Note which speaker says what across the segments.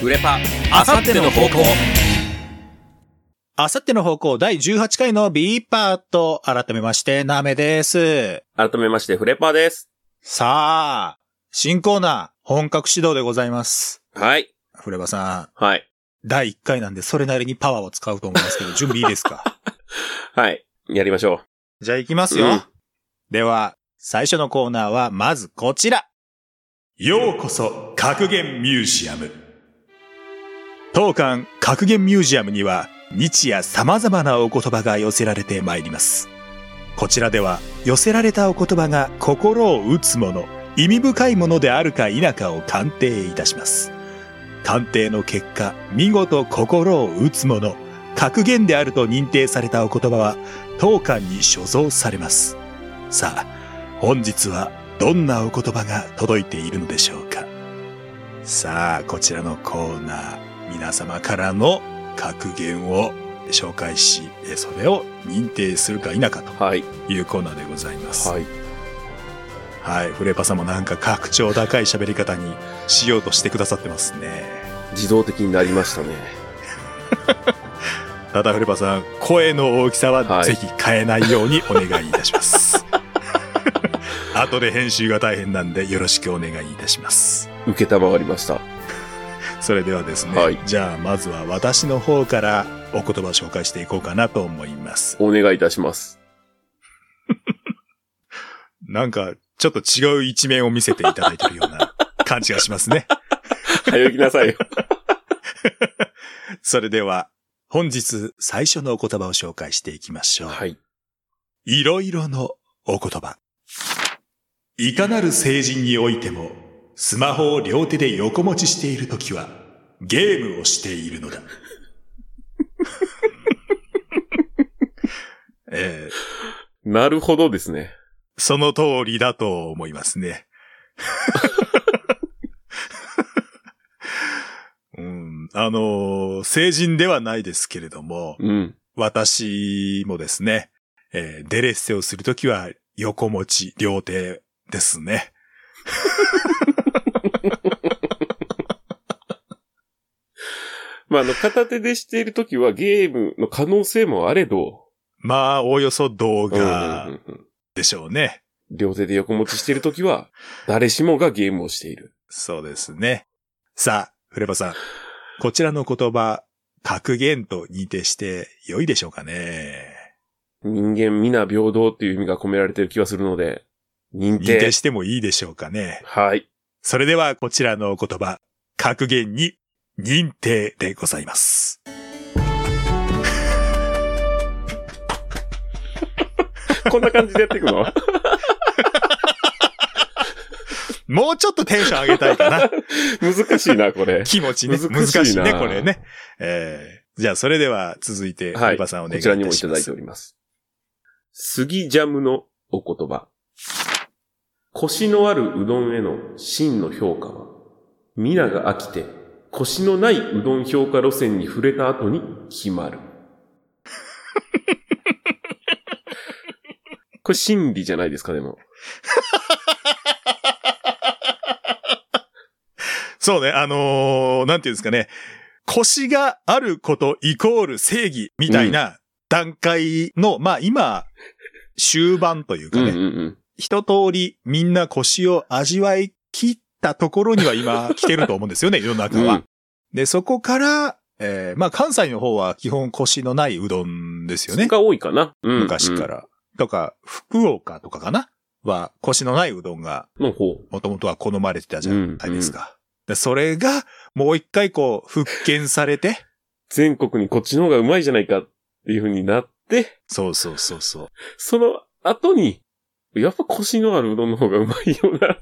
Speaker 1: フレパ、あさっての方向。
Speaker 2: あさっての方向第18回の B パート、改めまして、ナメです。
Speaker 1: 改めまして、フレパです。
Speaker 2: さあ、新コーナー、本格始動でございます。
Speaker 1: はい。
Speaker 2: フレバさん、
Speaker 1: はい。
Speaker 2: 第1回なんでそれなりにパワーを使うと思いますけど、準備いいですか？
Speaker 1: はい。やりましょ
Speaker 2: じゃあ行きます
Speaker 1: う。
Speaker 2: よ。
Speaker 1: うん
Speaker 2: では、最初のコーナーは、まずこちら。ようこそ、格言ミュージアム。当館格言ミュージアムには、日夜様々なお言葉が寄せられてまいります。こちらでは、寄せられたお言葉が心を打つもの、意味深いものであるか否かを鑑定いたします。鑑定の結果、見事心を打つもの、格言であると認定されたお言葉は、当館に所蔵されます。さあ、本日はどんなお言葉が届いているのでしょうかさあ、こちらのコーナー、皆様からの格言を紹介し、えそれを認定するか否かと
Speaker 1: はい。
Speaker 2: いうコーナーでございます。
Speaker 1: はい。
Speaker 2: はい。フレパさんもなんか格調高い喋り方にしようとしてくださってますね。
Speaker 1: 自動的になりましたね。
Speaker 2: ただフレパさん、声の大きさは
Speaker 1: はい
Speaker 2: ぜひ変えないようにお願いいたします。後で編集が大変なんでよろしくお願いいたします。
Speaker 1: 受けたまわりました。
Speaker 2: それではですね、
Speaker 1: はい
Speaker 2: じゃあまずは私の方からお言葉を紹介していこうかなと思います。
Speaker 1: お願いいたします。
Speaker 2: なんか、ちょっと違う一面を見せていただいているような感じがしますね。
Speaker 1: 早行きなさいよ。
Speaker 2: それでは、本日最初のお言葉を紹介していきましょう。
Speaker 1: はい。
Speaker 2: いろいろのお言葉。いかなる成人においても、スマホを両手で横持ちしているときは、ゲームをしているのだ。えー
Speaker 1: なるほどですね。
Speaker 2: その通りだと思いますね。うん、あのー成人ではないですけれども、
Speaker 1: うん。
Speaker 2: 私もですね、えーデレッセをするときは横持ち、両手ですね。
Speaker 1: まあ、あの、片手でしているときはゲームの可能性もあれど、
Speaker 2: まあ、おおよそ動
Speaker 1: うんうん
Speaker 2: 画
Speaker 1: うんうん
Speaker 2: でしょうね。
Speaker 1: 両手で横持ちしているときは、誰しもがゲームをしている。
Speaker 2: そうですね。さあ、フレバさん。こちらの言葉、格言と認定して良いでしょうかね。
Speaker 1: 人間皆平等っていう意味が込められている気がするので、認定。
Speaker 2: 認定してもいいでしょうかね。
Speaker 1: はい。
Speaker 2: それではこちらのお言葉、格言に認定でございます。
Speaker 1: こんな感じでやっていくの？
Speaker 2: もうちょっとテンション上げたいかな。
Speaker 1: 難しいな、これ。
Speaker 2: 気持ちね。難
Speaker 1: 難しい
Speaker 2: ね、これね。えー、じゃあそれでは続いて、
Speaker 1: はい。
Speaker 2: フレバさんお願いい
Speaker 1: こちらにも
Speaker 2: たします
Speaker 1: いただいてお。ります。杉ジャムのお言葉。腰のあるうどんへの真の評価は、皆が飽きて、腰のないうどん評価路線に触れた後に決まる。これ真理じゃないですか、でも。
Speaker 2: そうね、あのーなんていうんですかね。腰があることイコール正義みたいな段階の、まあ今、終盤というかね、
Speaker 1: うんうんうん。
Speaker 2: 一通りみんな腰を味わいたところには今来てると思うんですよね、世の中は。
Speaker 1: うん
Speaker 2: で、そこから、えーまあ関西の方は基本腰のないうどんですよね。
Speaker 1: が多いかな。うん
Speaker 2: 昔か。ら。とか、福岡とかかな？は腰のないうどんが
Speaker 1: うんの方。
Speaker 2: もともとは好まれてたじゃないですか。でそれがもう一回こう復権されて、
Speaker 1: 全国にこっちの方がうまいじゃないかっていう風になって、
Speaker 2: そうそうそうそう。
Speaker 1: その後に、やっぱ腰のあるうどんの方がうまいよな。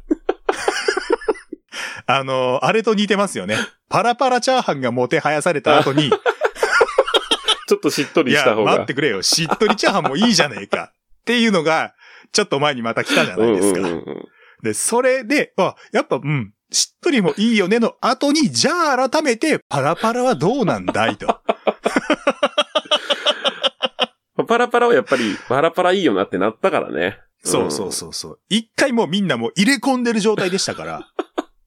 Speaker 2: あのーあれと似てますよね。パラパラチャーハンがもてはやされた後に、
Speaker 1: ちょっとしっと
Speaker 2: いや、
Speaker 1: りした方が。
Speaker 2: 待ってくれよ。しっとりチャーハンもいいじゃねえか。っていうのが、ちょっと前にまた来たじゃないですか。
Speaker 1: うんうんうんうん
Speaker 2: で、それで、あ、やっぱ、うん、しっとりもいいよねの後に、じゃあ改めて、パラパラはどうなんだいと。
Speaker 1: パラパラはやっぱり、パラパラいいよなってなったからね。
Speaker 2: そうそうそうそう。一回もうみんなもう入れ込んでる状態でしたから。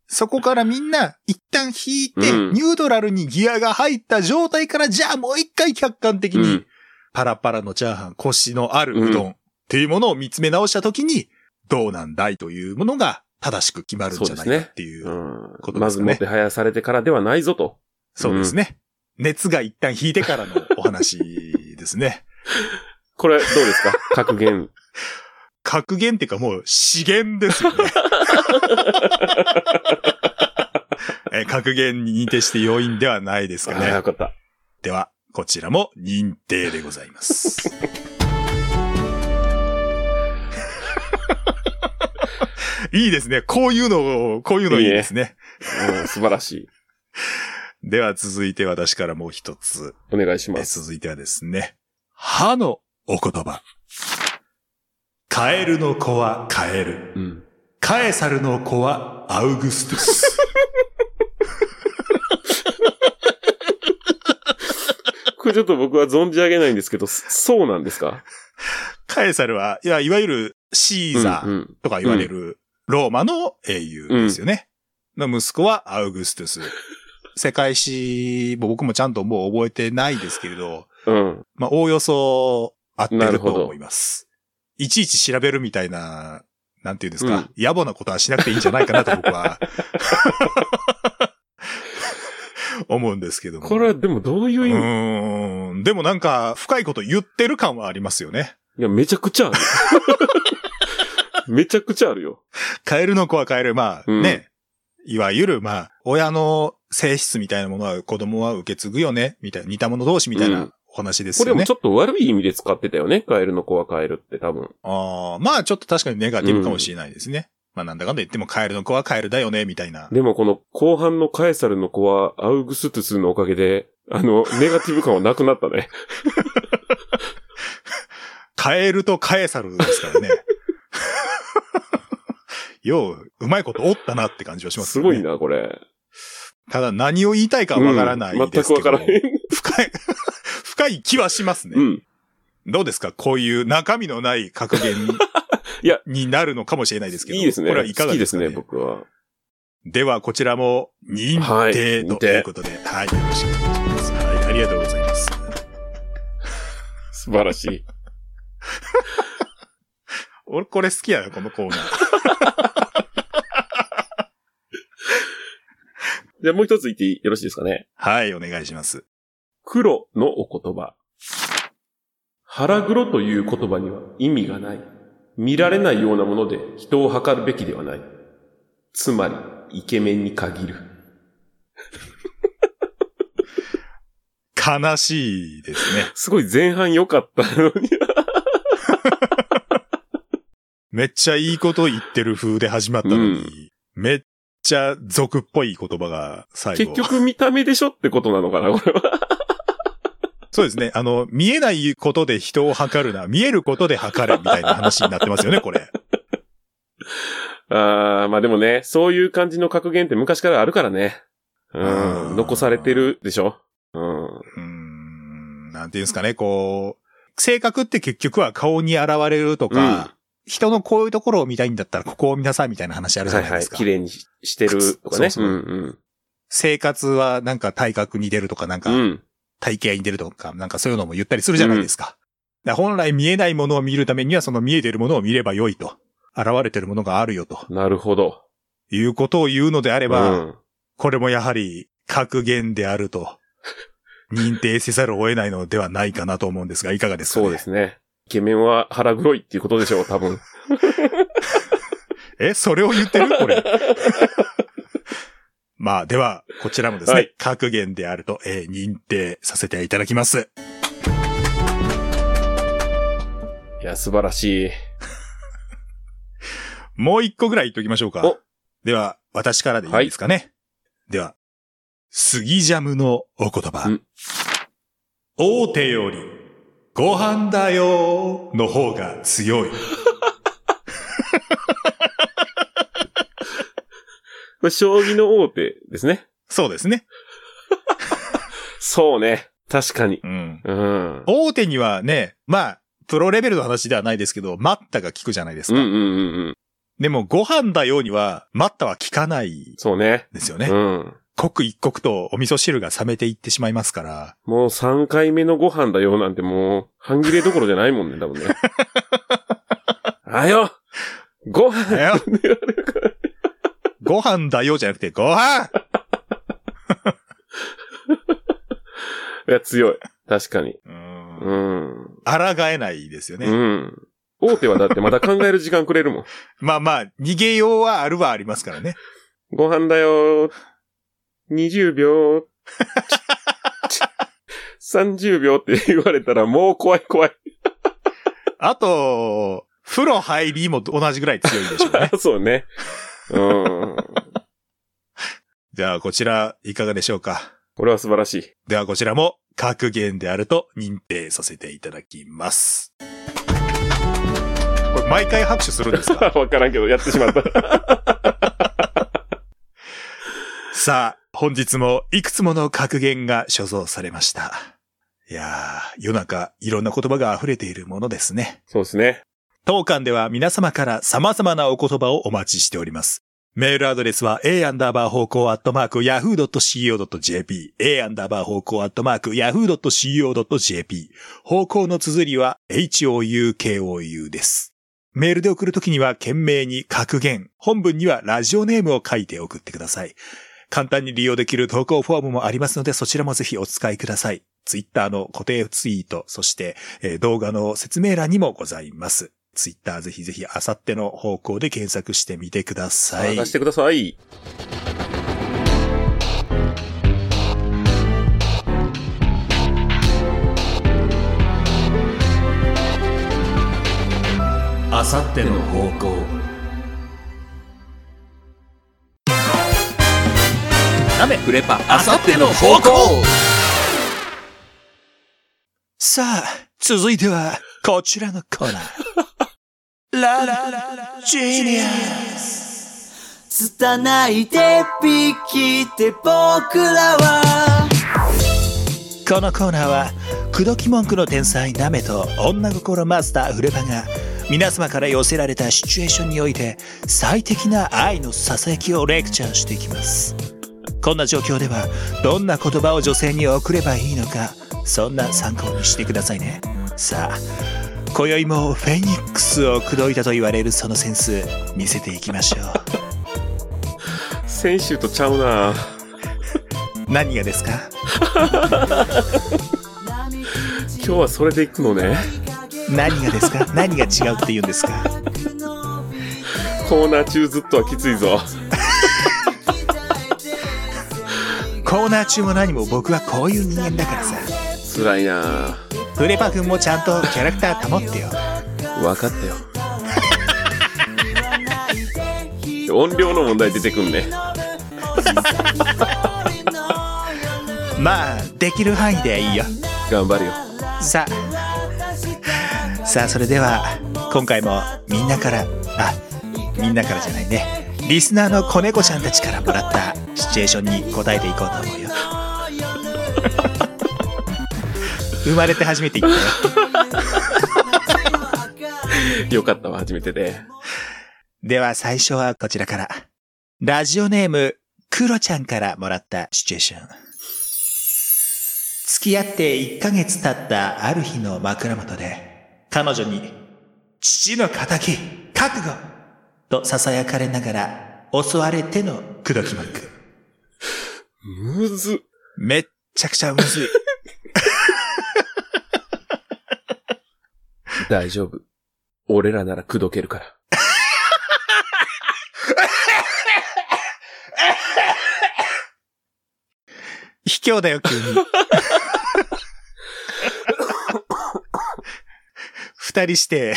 Speaker 2: そこからみんな一旦引いて、
Speaker 1: うん
Speaker 2: ニュートラルにギアが入った状態から、じゃあもう一回客観的に
Speaker 1: うん、
Speaker 2: パラパラのチャーハン、コシのあるうどんっていうものを見つめ直したときに、どうなんだいというものが正しく決まるんじゃないかっていう。
Speaker 1: うん
Speaker 2: ことですかね
Speaker 1: まずもてはやされてからではないぞと。
Speaker 2: そうですね。熱が一旦引いてからのお話ですね。
Speaker 1: これどうですか？格言。
Speaker 2: 格言っていうかもう資源ですよね。え格言に認定して要因ではないですか
Speaker 1: ああ、よ
Speaker 2: ね。
Speaker 1: かった。
Speaker 2: では、こちらも認定でございます。いいですね。こういうのを、こういうのいいですね。
Speaker 1: うん、素晴らしい。
Speaker 2: では続いて私からもう一つ。
Speaker 1: お願いしま
Speaker 2: え
Speaker 1: す。
Speaker 2: 続いてはですね。歯のお言葉。カエルの子はカエル。
Speaker 1: うん。
Speaker 2: カエサルの子はアウグストゥス。
Speaker 1: これちょっと僕は存じ上げないんですけど、そそうなんですか？
Speaker 2: カエサルは、いや、いわゆるシーザーとか言われるローマの英雄ですよね。の息子はアウグストゥス。世界史、僕もちゃんともう覚えてないですけれど、
Speaker 1: うん。
Speaker 2: まあ、おおよそ合ってると思います。いちいち調べるみたいな、なんていうんですか、
Speaker 1: うん
Speaker 2: 野暮なことはしなくていいんじゃないかなと僕は、思うんですけども。
Speaker 1: これはでもどういう
Speaker 2: う
Speaker 1: 意味、
Speaker 2: ーん。でもなんか、深いこと言ってる感はありますよね。
Speaker 1: いや、めちゃくちゃある。めちゃくちゃあるよ。
Speaker 2: カエルの子はカエル、まあ、
Speaker 1: うん
Speaker 2: ね。いわゆる、まあ、親の性質みたいなものは子供は受け継ぐよね、みたいな、似た者同士みたいうなんお話ですよね。
Speaker 1: これもちょっと悪い意味で使ってたよね。カエルの子はカエルって多分。
Speaker 2: ああ、まあちょっと確かにネガティブかもしれないですね。まあなんだかんだ言ってもカエルの子はカエルだよね、みたいな。
Speaker 1: でもこの後半のカエサルの子はアウグストゥスのおかげで、あの、ネガティブ感はなくなったね。
Speaker 2: カエルとカエサルですからね。よう、うまいことおったなって感じはしますよね。
Speaker 1: すごい。な、これ。
Speaker 2: ただ何を言いたいかわからない
Speaker 1: うん
Speaker 2: ですけど、
Speaker 1: 全くわからへん。
Speaker 2: 深い、深い気はしますね。
Speaker 1: うん。
Speaker 2: どうですか？こういう中身のない格言
Speaker 1: いや
Speaker 2: になるのかもしれないですけど。
Speaker 1: いいですね。
Speaker 2: これはいかがでか、ね、
Speaker 1: 好きですすね、僕は。
Speaker 2: では、こちらも認
Speaker 1: はい
Speaker 2: 定ということで、はい、よろしくお願いします。はい、ありがとうございます。
Speaker 1: 素晴らしい。
Speaker 2: 俺、これ好きやよ、このコーナー。
Speaker 1: じゃあもう一つ言ってよろしいですかね？
Speaker 2: はい、お願いします。
Speaker 1: 黒のお言葉。腹黒という言葉には意味がない。見られないようなもので人を測るべきではない。つまり、イケメンに限る。
Speaker 2: 悲しいですね。
Speaker 1: すごい前半良かったのに。
Speaker 2: めっちゃいいこと言ってる風で始まったのに、
Speaker 1: うん
Speaker 2: めっちゃ俗っぽい言葉が最後。
Speaker 1: 結局見た目でしょってことなのかな、これは。
Speaker 2: そうですね。あの、見えないことで人を測るな、見えることで測れみたいな話になってますよね、これ。
Speaker 1: あー、まあでもね、そういう感じの格言って昔からあるからね。う
Speaker 2: うん
Speaker 1: ん、残されてるでしょ？うん。
Speaker 2: うーん、なんていうんですかね、こう、性格って結局は顔に現れるとか、人のこういうところを見たいんだったらここを見なさいみたいな話あるじ
Speaker 1: はいはい。
Speaker 2: ゃないですか。
Speaker 1: 綺麗にししてるとかね。
Speaker 2: そうそう
Speaker 1: うん
Speaker 2: 生活はなんか体格に出るとか、なんか
Speaker 1: うん。うん。
Speaker 2: 体型に出るとか、なんかそういうのも言ったりするじゃないですか。だから本来見えないものを見るためにはその見えているものを見ればよいと。現れているものがあるよと。
Speaker 1: なるほど。
Speaker 2: いうことを言うのであれば、
Speaker 1: うん。
Speaker 2: これもやはり格言であると、認定せざるを得ないのではないかなと思うんですが、いかがですか、ね、
Speaker 1: そうですね。イケメンは腹黒いっていうことでしょう、多分。
Speaker 2: え、それを言ってる？これ。まあ、では、こちらもですね、
Speaker 1: はい
Speaker 2: 格言であると、えー認定させていただきます。
Speaker 1: いや、素晴らしい。
Speaker 2: もう一個ぐらい言っときましょうか
Speaker 1: お。
Speaker 2: では、私からでいいですかね。では、杉ジャムのお言葉
Speaker 1: うん。
Speaker 2: 大手より、ご飯だよの方が強い。
Speaker 1: これ、将棋の大手ですね。
Speaker 2: そうですね。
Speaker 1: そうね。確かに。
Speaker 2: うん。
Speaker 1: うん。
Speaker 2: 大手にはね、まあ、プロレベルの話ではないですけど、待ったが効くじゃないですか。
Speaker 1: うんうんうんうん。
Speaker 2: でも、ご飯だようには、待ったは効かない
Speaker 1: そうね。
Speaker 2: ですよね。
Speaker 1: うん。
Speaker 2: 刻一刻とお味噌汁が冷めていってしまいますから。
Speaker 1: もう3回目のご飯だよなんてもう、半切れどころじゃないもんね、多分ね。あよご飯
Speaker 2: だよ ご飯だよじゃなくて、ご飯
Speaker 1: いや、強い。確かに。
Speaker 2: う。
Speaker 1: うんん。
Speaker 2: 抗えないですよね。
Speaker 1: うん。大手はだってまだ考える時間くれるもん。
Speaker 2: まあまあ、逃げようはあるはありますからね。
Speaker 1: ご飯だよ20秒。30秒って言われたらもう怖い怖い。
Speaker 2: あと、風呂入りも同じぐらい強いでしょうね。
Speaker 1: そうね。うん。
Speaker 2: じゃあ、こちら、いかがでしょうか？
Speaker 1: これは素晴らしい。
Speaker 2: では、こちらも、格言であると認定させていただきます。これ、毎回拍手するんですか？
Speaker 1: わからんけど、やってしまった。
Speaker 2: さあ、本日もいくつもの格言が所蔵されました。いやー、世の中、いろんな言葉が溢れているものですね。
Speaker 1: そうですね。
Speaker 2: 当館では皆様から様々なお言葉をお待ちしております。メールアドレスは a アンダーバー方向アットマーク yahoo.co.jp a アンダーバー方向アットマーク yahoo.co.jp 方向の綴りは houkou です。メールで送るときには懸命に格言、本文にはラジオネームを書いて送ってください。簡単に利用できる投稿フォームもありますのでそちらもぜひお使いください。ツイッターの固定ツイート、そして、動画の説明欄にもございます。ツイッターぜひぜひあさっての方向で検索してみてください。
Speaker 1: 探してください。
Speaker 2: あさっての方向。
Speaker 3: なめフレパあさっての方向
Speaker 2: さあ、続いては、こちらのコーナー。ラララジーニア
Speaker 4: 拙い手引きで僕らは
Speaker 2: このコーナーは、口説き文句の天才ナメと女心マスターフレパが、皆様から寄せられたシチュエーションにおいて、最適な愛の囁きをレクチャーしていきます。こんな状況では、どんな言葉を女性に送ればいいのか、そんな参考にしてくださいね。さあ、今宵もフェニックスを口説いたと言われるそのセンス、見せていきましょう。
Speaker 1: 先週とちゃうな
Speaker 2: 何がですか？
Speaker 1: 今日はそれで行くのね。
Speaker 2: 何がですか？何が違うって言うんですか？
Speaker 1: コーナー中ずっとはきついぞ。
Speaker 2: コーナー中も何も僕はこういう人間だからさ。
Speaker 1: 辛いな
Speaker 2: フレパ君もちゃんとキャラクター保ってよ。
Speaker 1: わかったよ。音量の問題出てくんね。
Speaker 2: まあ、できる範囲でいいよ。
Speaker 1: 頑張るよ。
Speaker 2: さあ。さあ、それでは、今回もみんなから、あ、みんなからじゃないね。リスナーの子猫ちゃんたちからもらったシチュエーションに答えていこうと思うよ。生まれて初めて言ったよ。
Speaker 1: よかったわ、初めてで。
Speaker 2: では最初はこちらから。ラジオネーム、クロちゃんからもらったシチュエーション。付き合って1ヶ月経ったある日の枕元で、彼女に、父の仇、覚悟と囁かれながら、襲われての口説き文句。
Speaker 1: むずっ。
Speaker 2: めっちゃくちゃむずい。
Speaker 1: 大丈夫。俺らなら口説けるから。
Speaker 2: 卑怯だよ、急に。二人して、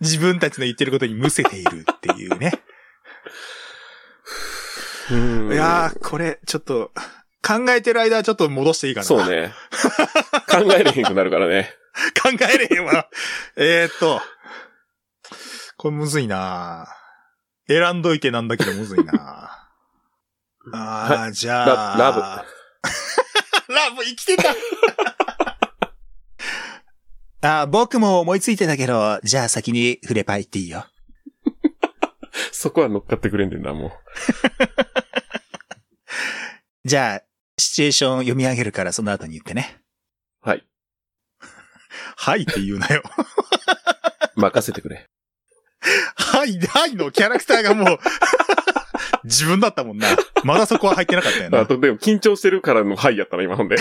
Speaker 2: 自分たちの言ってることにむせているっていうね。
Speaker 1: うん
Speaker 2: いやー、これ、ちょっと、考えてる間はちょっと戻していいかな。
Speaker 1: そう。ね。考えれへんくなるからね。
Speaker 2: 考えれへんわ。えーっと、これむずいな選んどいてなんだけどむずいな あー、じゃあ。
Speaker 1: ララブ。
Speaker 2: ラブ生きてたあー僕も思いついてたけど、じゃあ先にフレパイっていいよ。
Speaker 1: そこは乗っかってくれんでんな、もう。
Speaker 2: じゃあ、シチュエーション読み上げるからその後に言ってね。
Speaker 1: はい。
Speaker 2: はいって言うなよ。
Speaker 1: 任せてくれ。
Speaker 2: はい、はいのキャラクターがもう、自分だったもんな。まだそこは入ってなかったよな。
Speaker 1: あと、でも緊張してるからのはいやったな、今ほんで。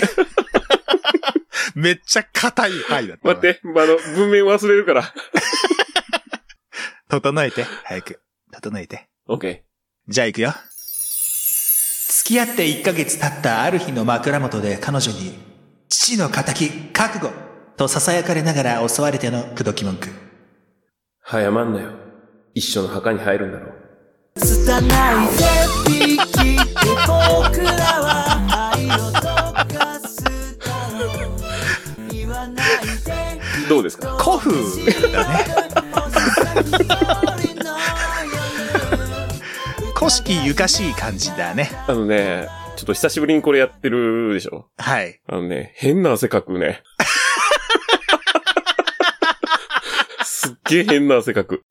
Speaker 2: めっちゃ硬いはいだったわ。
Speaker 1: 待って、あの、文面忘れるから。
Speaker 2: 整えて、早く。整えて。
Speaker 1: オッケ
Speaker 2: じゃあ行くよ。付き合って1ヶ月経ったある日の枕元で彼女に、父の仇、覚悟と囁かれながら襲われての口説き文句。
Speaker 1: ー。早まんなよ。一緒の墓に入るんだろう。
Speaker 4: 拙い手引きで僕らは愛を溶かすだろう言わないで
Speaker 1: どうですか？
Speaker 2: 古風だね。古式ゆかしい感じだね。
Speaker 1: あのね、ちょっと久しぶりにこれやってるでしょ？
Speaker 2: はい。
Speaker 1: あのね、変な汗かくね。すっげえ変な汗かく。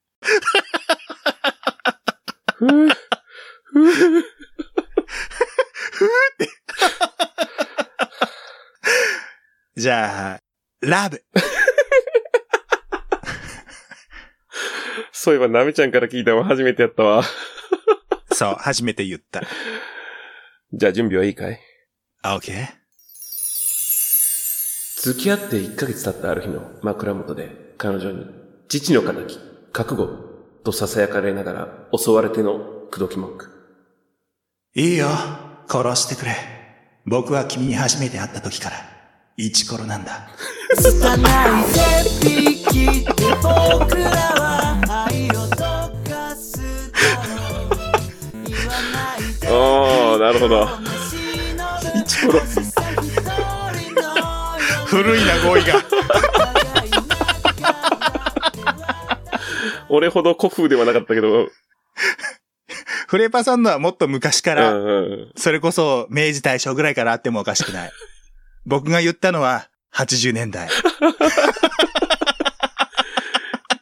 Speaker 1: ふぅ、ふぅ。
Speaker 2: じゃあ、ラブ。
Speaker 1: そういえば、なめちゃんから聞いたの初めてやったわ。
Speaker 2: そう、初めて言った。
Speaker 1: じゃあ準備はいいかい？
Speaker 2: あ、オッケー
Speaker 1: 付き合って1ヶ月経ったある日の枕元で彼女に父の仇、覚悟と囁かれながら襲われての口説き文句。
Speaker 2: いいよ、殺してくれ。僕は君に初めて会った時から、イチコロなんだ。
Speaker 4: 拙い手引きで僕らは愛を溶かすだろう言わないで
Speaker 1: ああ、なるほど。
Speaker 4: イチコロ
Speaker 2: 古いな、語彙が。
Speaker 1: 俺ほど古風ではなかったけど、
Speaker 2: フレパさんのはもっと昔か
Speaker 1: う
Speaker 2: ら、
Speaker 1: んうん。
Speaker 2: それこそ明治大正ぐらいからあってもおかしくない。僕が言ったのは80年代。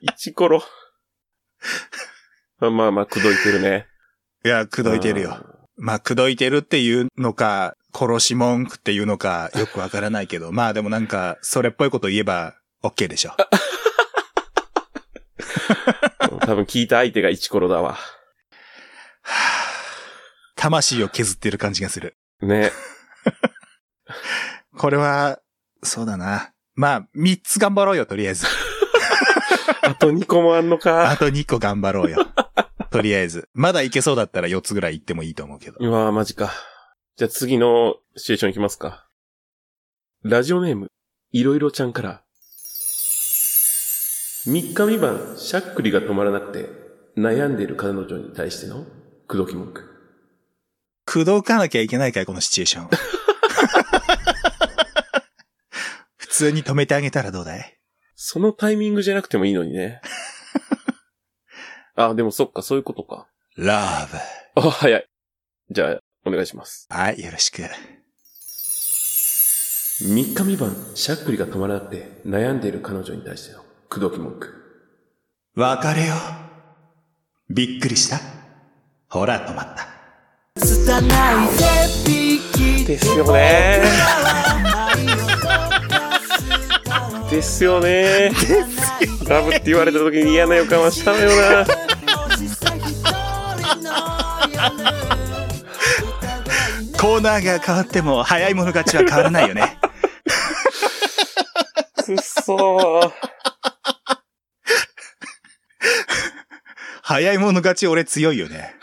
Speaker 1: イチコロ。まあまあまあ、口説いてるね。
Speaker 2: いや、口説いてるよ。まあ、口説いてるっていうのか、殺し文句っていうのか、よくわからないけど、まあでもなんか、それっぽいこと言えば、OK でしょ。
Speaker 1: う ん多分聞いた相手がイチコロだわ。
Speaker 2: 魂を削ってる感じがする。
Speaker 1: ね。
Speaker 2: これは、そうだな。まあ、3つ頑張ろうよ、とりあえず。
Speaker 1: あと2個もあんの
Speaker 2: あ
Speaker 1: か。
Speaker 2: と2個頑張ろうよ。とりあえず。まだいけそうだったら4つぐらい行ってもいいと思うけど。
Speaker 1: うわーマジか。じゃあ次のシチュエーションいきますか。ラジオネーム、いろいろちゃんから。3日三晩、しゃっくりが止まらなくて、悩んでいる彼女に対しての口説き文句。
Speaker 2: 口説かなきゃいけないかい、このシチュエーション。普通に止めてあげたらどうだい？
Speaker 1: そのタイミングじゃなくてもいいのにね。あ、でもそっか、そういうことか。
Speaker 2: ラブ。
Speaker 1: あ、早い。じゃあ、お願いします。
Speaker 2: はい、よろしく。
Speaker 1: 3日三晩、しゃっくりが止まらなくて、悩んでいる彼女に対しての口説き文句。
Speaker 2: 別れよう。びっくりしたほら、止まった。
Speaker 1: ですよねですよねラブって言われた時に嫌な予感はしたのよな。
Speaker 2: コーナーが変わっても早い者勝ちは変わらないよね。
Speaker 1: くっそー。
Speaker 2: 早い者勝ち俺強いよね。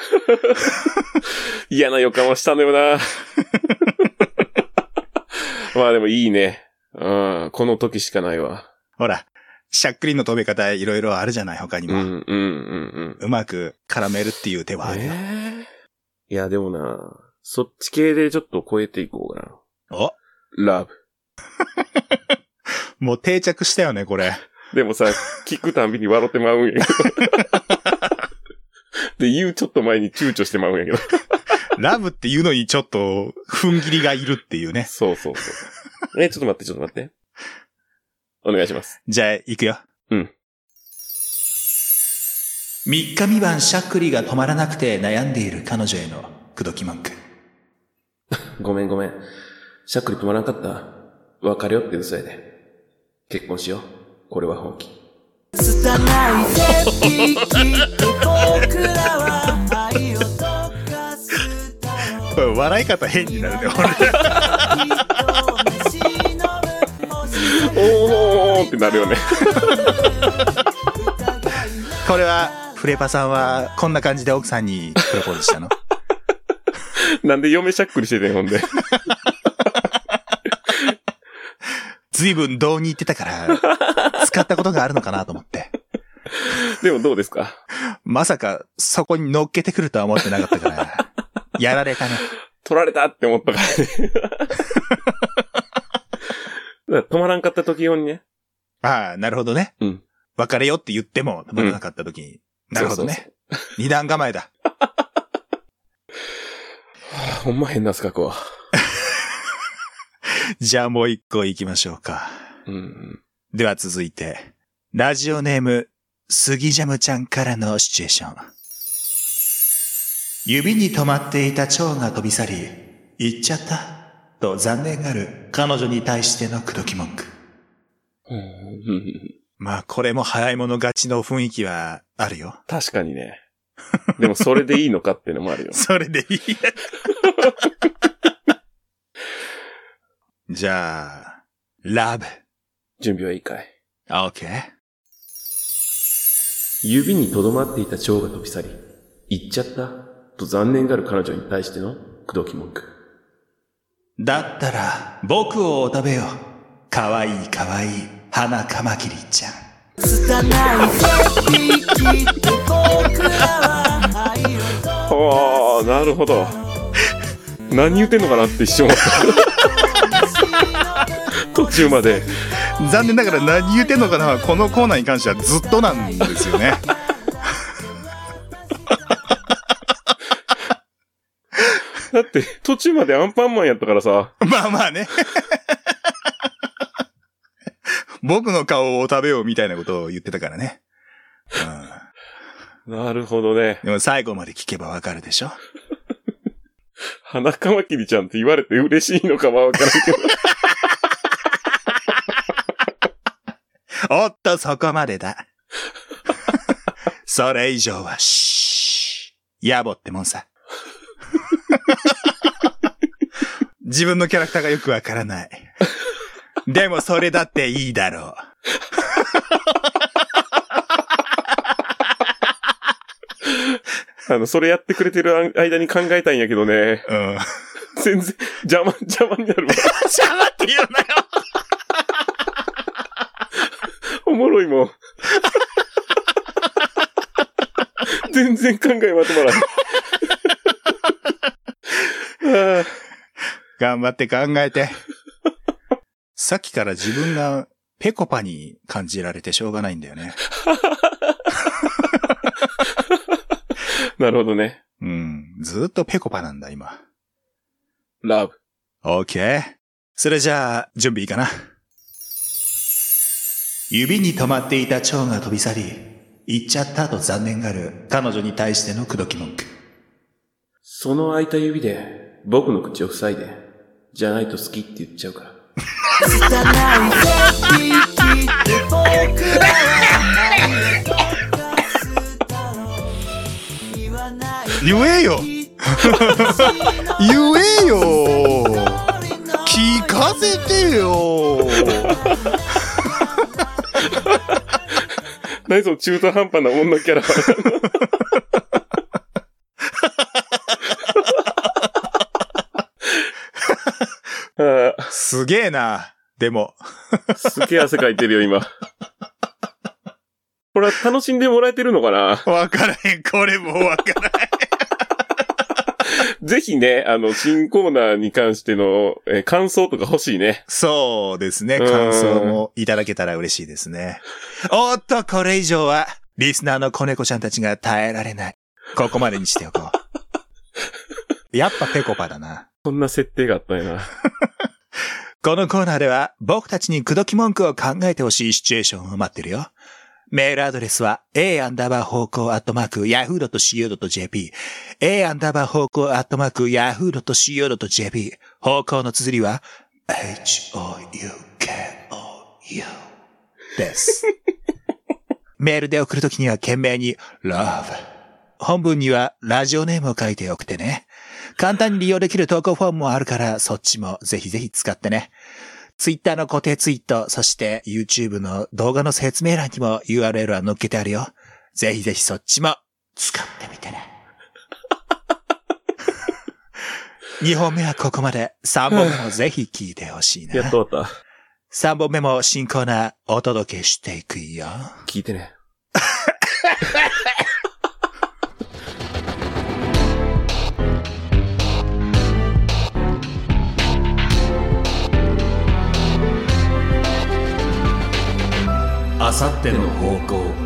Speaker 1: 嫌な予感はしたのよな。まあでもいいね。うん、この時しかないわ。
Speaker 2: ほら、しゃっくりの止め方いろいろあるじゃない、他にも。
Speaker 1: うん、うん、うん、
Speaker 2: うまく絡めるっていう手
Speaker 1: うん。
Speaker 2: はあるよ。
Speaker 1: ええいや、でもな、そっち系でちょっと超えていこうかな。
Speaker 2: お？
Speaker 1: ラブ。
Speaker 2: もう定着したよね、これ。
Speaker 1: でもさ、聞くたんびに笑ってまうんやけど。で、言うちょっと前に躊躇してまうんやけど。
Speaker 2: ラブっていうのにちょっと、踏ん切りがいるっていうね。
Speaker 1: そうそうそう。え、ちょっと待って、ちょっと待って。お願いします。
Speaker 2: じゃあ、行くよ。三日三晩しゃっくりが止まらなくて悩んでいる彼女への口説き文句。
Speaker 1: ごめんごめん。しゃっくり止まらんかった。別れよって嘘やで。結婚しよう。これは本気。
Speaker 4: 拙い
Speaker 2: 笑い方変になるね、俺。
Speaker 1: おーってなるよね。
Speaker 2: これは、フレパさんは、こんな感じで奥さんにプロポーズしたの？
Speaker 1: なんで嫁しゃっくりしててんほんで。
Speaker 2: 随分道に行ってたから、使ったことがあるのかなと思って。
Speaker 1: でもどうですか？
Speaker 2: まさか、そこに乗っけてくるとは思ってなかったから、やられたね。
Speaker 1: 取られたって思ったからね。止まらんかった時用にね。
Speaker 2: ああ、なるほどね。
Speaker 1: うん。
Speaker 2: 別れよって言っても、止まらなかった時に。なるほどね。
Speaker 1: そうそう
Speaker 2: 二段構えだ。
Speaker 1: そ うほんま変なすかくわ。
Speaker 2: じゃあもう一個行きましょうか。
Speaker 1: うん。
Speaker 2: では続いて、ラジオネーム、杉ジャムちゃんからのシチュエーション。指に止まっていた蝶が飛び去り、行っちゃった。と残念がる彼女に対しての口説き文句。
Speaker 1: うん
Speaker 2: まあこれも早い者勝ちの雰囲気はあるよ。
Speaker 1: 確かにね。でもそれでいいのかっていうのもあるよ。
Speaker 2: それでいい。じゃあ、ラブ。
Speaker 1: 準備はいいかい。
Speaker 2: オッケー。
Speaker 1: 指にとどまっていた蝶が飛び去り、行っちゃった？と残念がる彼女に対しての口説き文句。
Speaker 2: だったら、僕をお食べよ。かわいいかわいい、花カマキリちゃん。
Speaker 4: 拙い
Speaker 1: ああ、なるほど。何言ってんのかなって一瞬思った。途中まで。
Speaker 2: 残念ながら何言ってんのかなこのコーナーに関してはずっとなんですよね。
Speaker 1: だって途中までアンパンマンやったからさ。
Speaker 2: まあまあね。僕の顔を食べようみたいなことを言ってたからね。
Speaker 1: なるほどね
Speaker 2: うん、。でも最後まで聞けばわかるでしょ
Speaker 1: 花カマキリちゃんって言われて嬉しいのかはわからんけど。
Speaker 2: おっと、そこまでだ。それ以上は、しー。野暮ってもんさ。自分のキャラクターがよくわからない。でもそれだっていいだろ
Speaker 1: あの、それやってくれてる間に考えたいんやけどね。
Speaker 2: う。うん。
Speaker 1: 全然、邪魔、邪魔になるわ。
Speaker 2: 邪魔って言うなよ
Speaker 1: おもろいもん。全然考えまとまらない。
Speaker 2: 頑張って考えて。さっきから自分がペコパに感じられてしょうがないんだよね。
Speaker 1: なるほどね。
Speaker 2: うん。ずっとペコパなんだ、今。
Speaker 1: ラブ。
Speaker 2: オッケー。それじゃあ、準備いいかな。指に止まっていた蝶が飛び去り、行っちゃったと残念がる彼女に対しての口説き文句。
Speaker 1: その空いた指で僕の口を塞いで、じゃないと好きって言っちゃうから。
Speaker 2: 言えよ言えよ聞かせてよ
Speaker 1: 何その中途半端な女キャラ。あ
Speaker 2: すげえな。でも、
Speaker 1: あ、すげえ汗かいてるよ、今。これは楽しんでもらえてるのかな？
Speaker 2: わからへん。これもわからへん。
Speaker 1: ぜひね、あの、新コーナーに関しての、えー感想とか欲しいね。
Speaker 2: そうですね。
Speaker 1: うん
Speaker 2: 感想もいただけたら嬉しいですね。おっと、これ以上は、リスナーの子猫ちゃんたちが耐えられない。ここまでにしておこう。やっぱペコパだな。
Speaker 1: そんな設定があったんやな。
Speaker 2: このコーナーでは僕たちに口説き文句を考えてほしいシチュエーションを待ってるよ。メールアドレスは a アンダーバー方向アットマーク yahoo.co.jp a アンダーバー方向アットマーク yahoo.co.jp 方向の綴りは h-o-u-k-o-u です。メールで送るときには懸命に love 本文にはラジオネームを書いて送ってね。簡単に利用できる投稿フォームもあるから、そっちもぜひぜひ使ってね。ツイッターの固定ツイート、そして YouTube の動画の説明欄にも URL は載っけてあるよ。ぜひぜひそっちも使ってみてね。2本目はここまで。3本目もぜひ聞いてほしいな。
Speaker 1: やっと終わった。
Speaker 2: 3本目も新コーナーお届けしていくよ。
Speaker 1: 聞いてね。
Speaker 3: あさっての方向